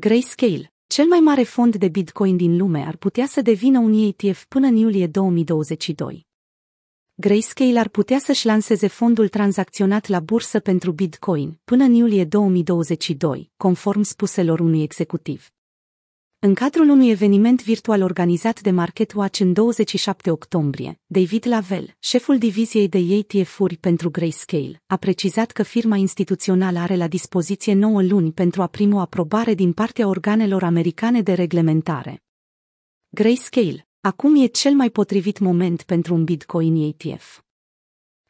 Grayscale, cel mai mare fond de Bitcoin din lume, ar putea să devină un ETF până în iulie 2022. Grayscale ar putea să-și lanseze fondul tranzacționat la bursă pentru Bitcoin până în iulie 2022, conform spuselor unui executiv. În cadrul unui eveniment virtual organizat de MarketWatch în 27 octombrie, David Lavelle, șeful diviziei de ETF-uri pentru Grayscale, a precizat că firma instituțională are la dispoziție 9 luni pentru a primi o aprobare din partea organelor americane de reglementare. Grayscale, acum e cel mai potrivit moment pentru un Bitcoin ETF.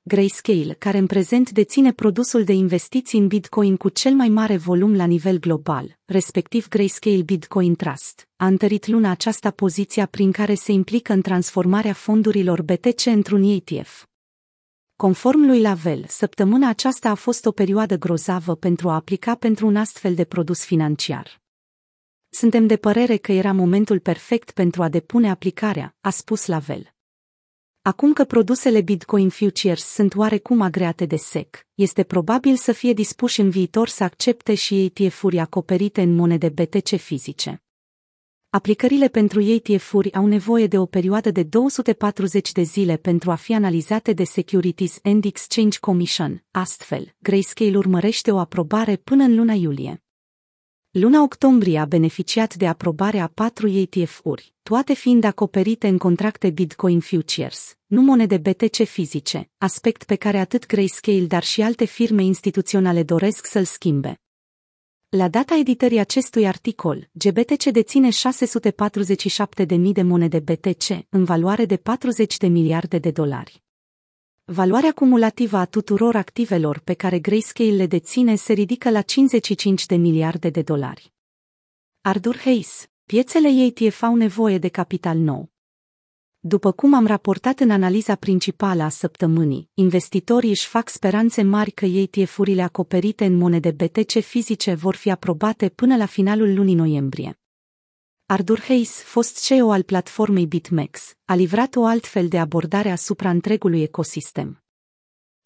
Grayscale, care în prezent deține produsul de investiții în Bitcoin cu cel mai mare volum la nivel global, respectiv Grayscale Bitcoin Trust, a întărit luna aceasta poziția prin care se implică în transformarea fondurilor BTC într-un ETF. Conform lui Lavel, săptămâna aceasta a fost o perioadă grozavă pentru a aplica pentru un astfel de produs financiar. Suntem de părere că era momentul perfect pentru a depune aplicarea, a spus Lavel. Acum că produsele Bitcoin Futures sunt oarecum agreate de SEC, este probabil să fie dispuși în viitor să accepte și ETF-uri acoperite în monede BTC fizice. Aplicările pentru ETF-uri au nevoie de o perioadă de 240 de zile pentru a fi analizate de Securities and Exchange Commission. Astfel, Grayscale urmărește o aprobare până în luna iulie. Luna octombrie a beneficiat de aprobarea a patru ETF-uri, toate fiind acoperite în contracte Bitcoin Futures, nu monede BTC fizice, aspect pe care atât Grayscale dar și alte firme instituționale doresc să-l schimbe. La data editării acestui articol, GBTC deține 647.000 de monede BTC, în valoare de 40 de miliarde de dolari. Valoarea cumulativă a tuturor activelor pe care Grayscale le deține se ridică la 55 de miliarde de dolari. Ardur Hayes, piețele ETF au nevoie de capital nou. După cum am raportat în analiza principală a săptămânii, investitorii își fac speranțe mari că ETF-urile acoperite în monede BTC fizice vor fi aprobate până la finalul lunii noiembrie. Ardur Hayes, fost CEO al platformei BitMEX, a livrat o altfel de abordare asupra întregului ecosistem.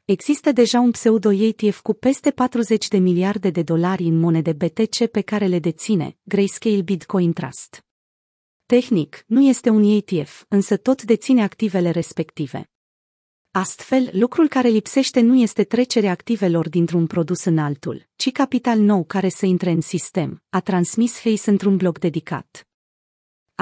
Există deja un pseudo-ETF cu peste 40 de miliarde de dolari în monede BTC pe care le deține, Grayscale Bitcoin Trust. Tehnic, nu este un ETF, însă tot deține activele respective. Astfel, lucrul care lipsește nu este trecerea activelor dintr-un produs în altul, ci capital nou care să intre în sistem, a transmis Hayes într-un blog dedicat.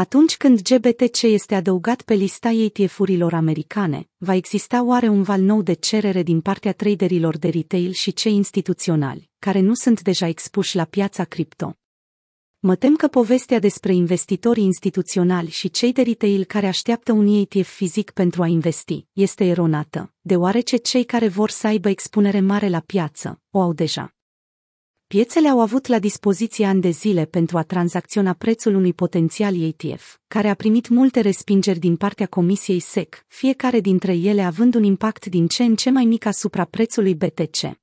Atunci când GBTC este adăugat pe lista ETF-urilor americane, va exista oare un val nou de cerere din partea traderilor de retail și cei instituționali, care nu sunt deja expuși la piața cripto? Mă tem că povestea despre investitorii instituționali și cei de retail care așteaptă un ETF fizic pentru a investi este eronată, deoarece cei care vor să aibă expunere mare la piață o au deja. Piețele au avut la dispoziție ani de zile pentru a tranzacționa prețul unui potențial ETF, care a primit multe respingeri din partea Comisiei SEC, fiecare dintre ele având un impact din ce în ce mai mic asupra prețului BTC.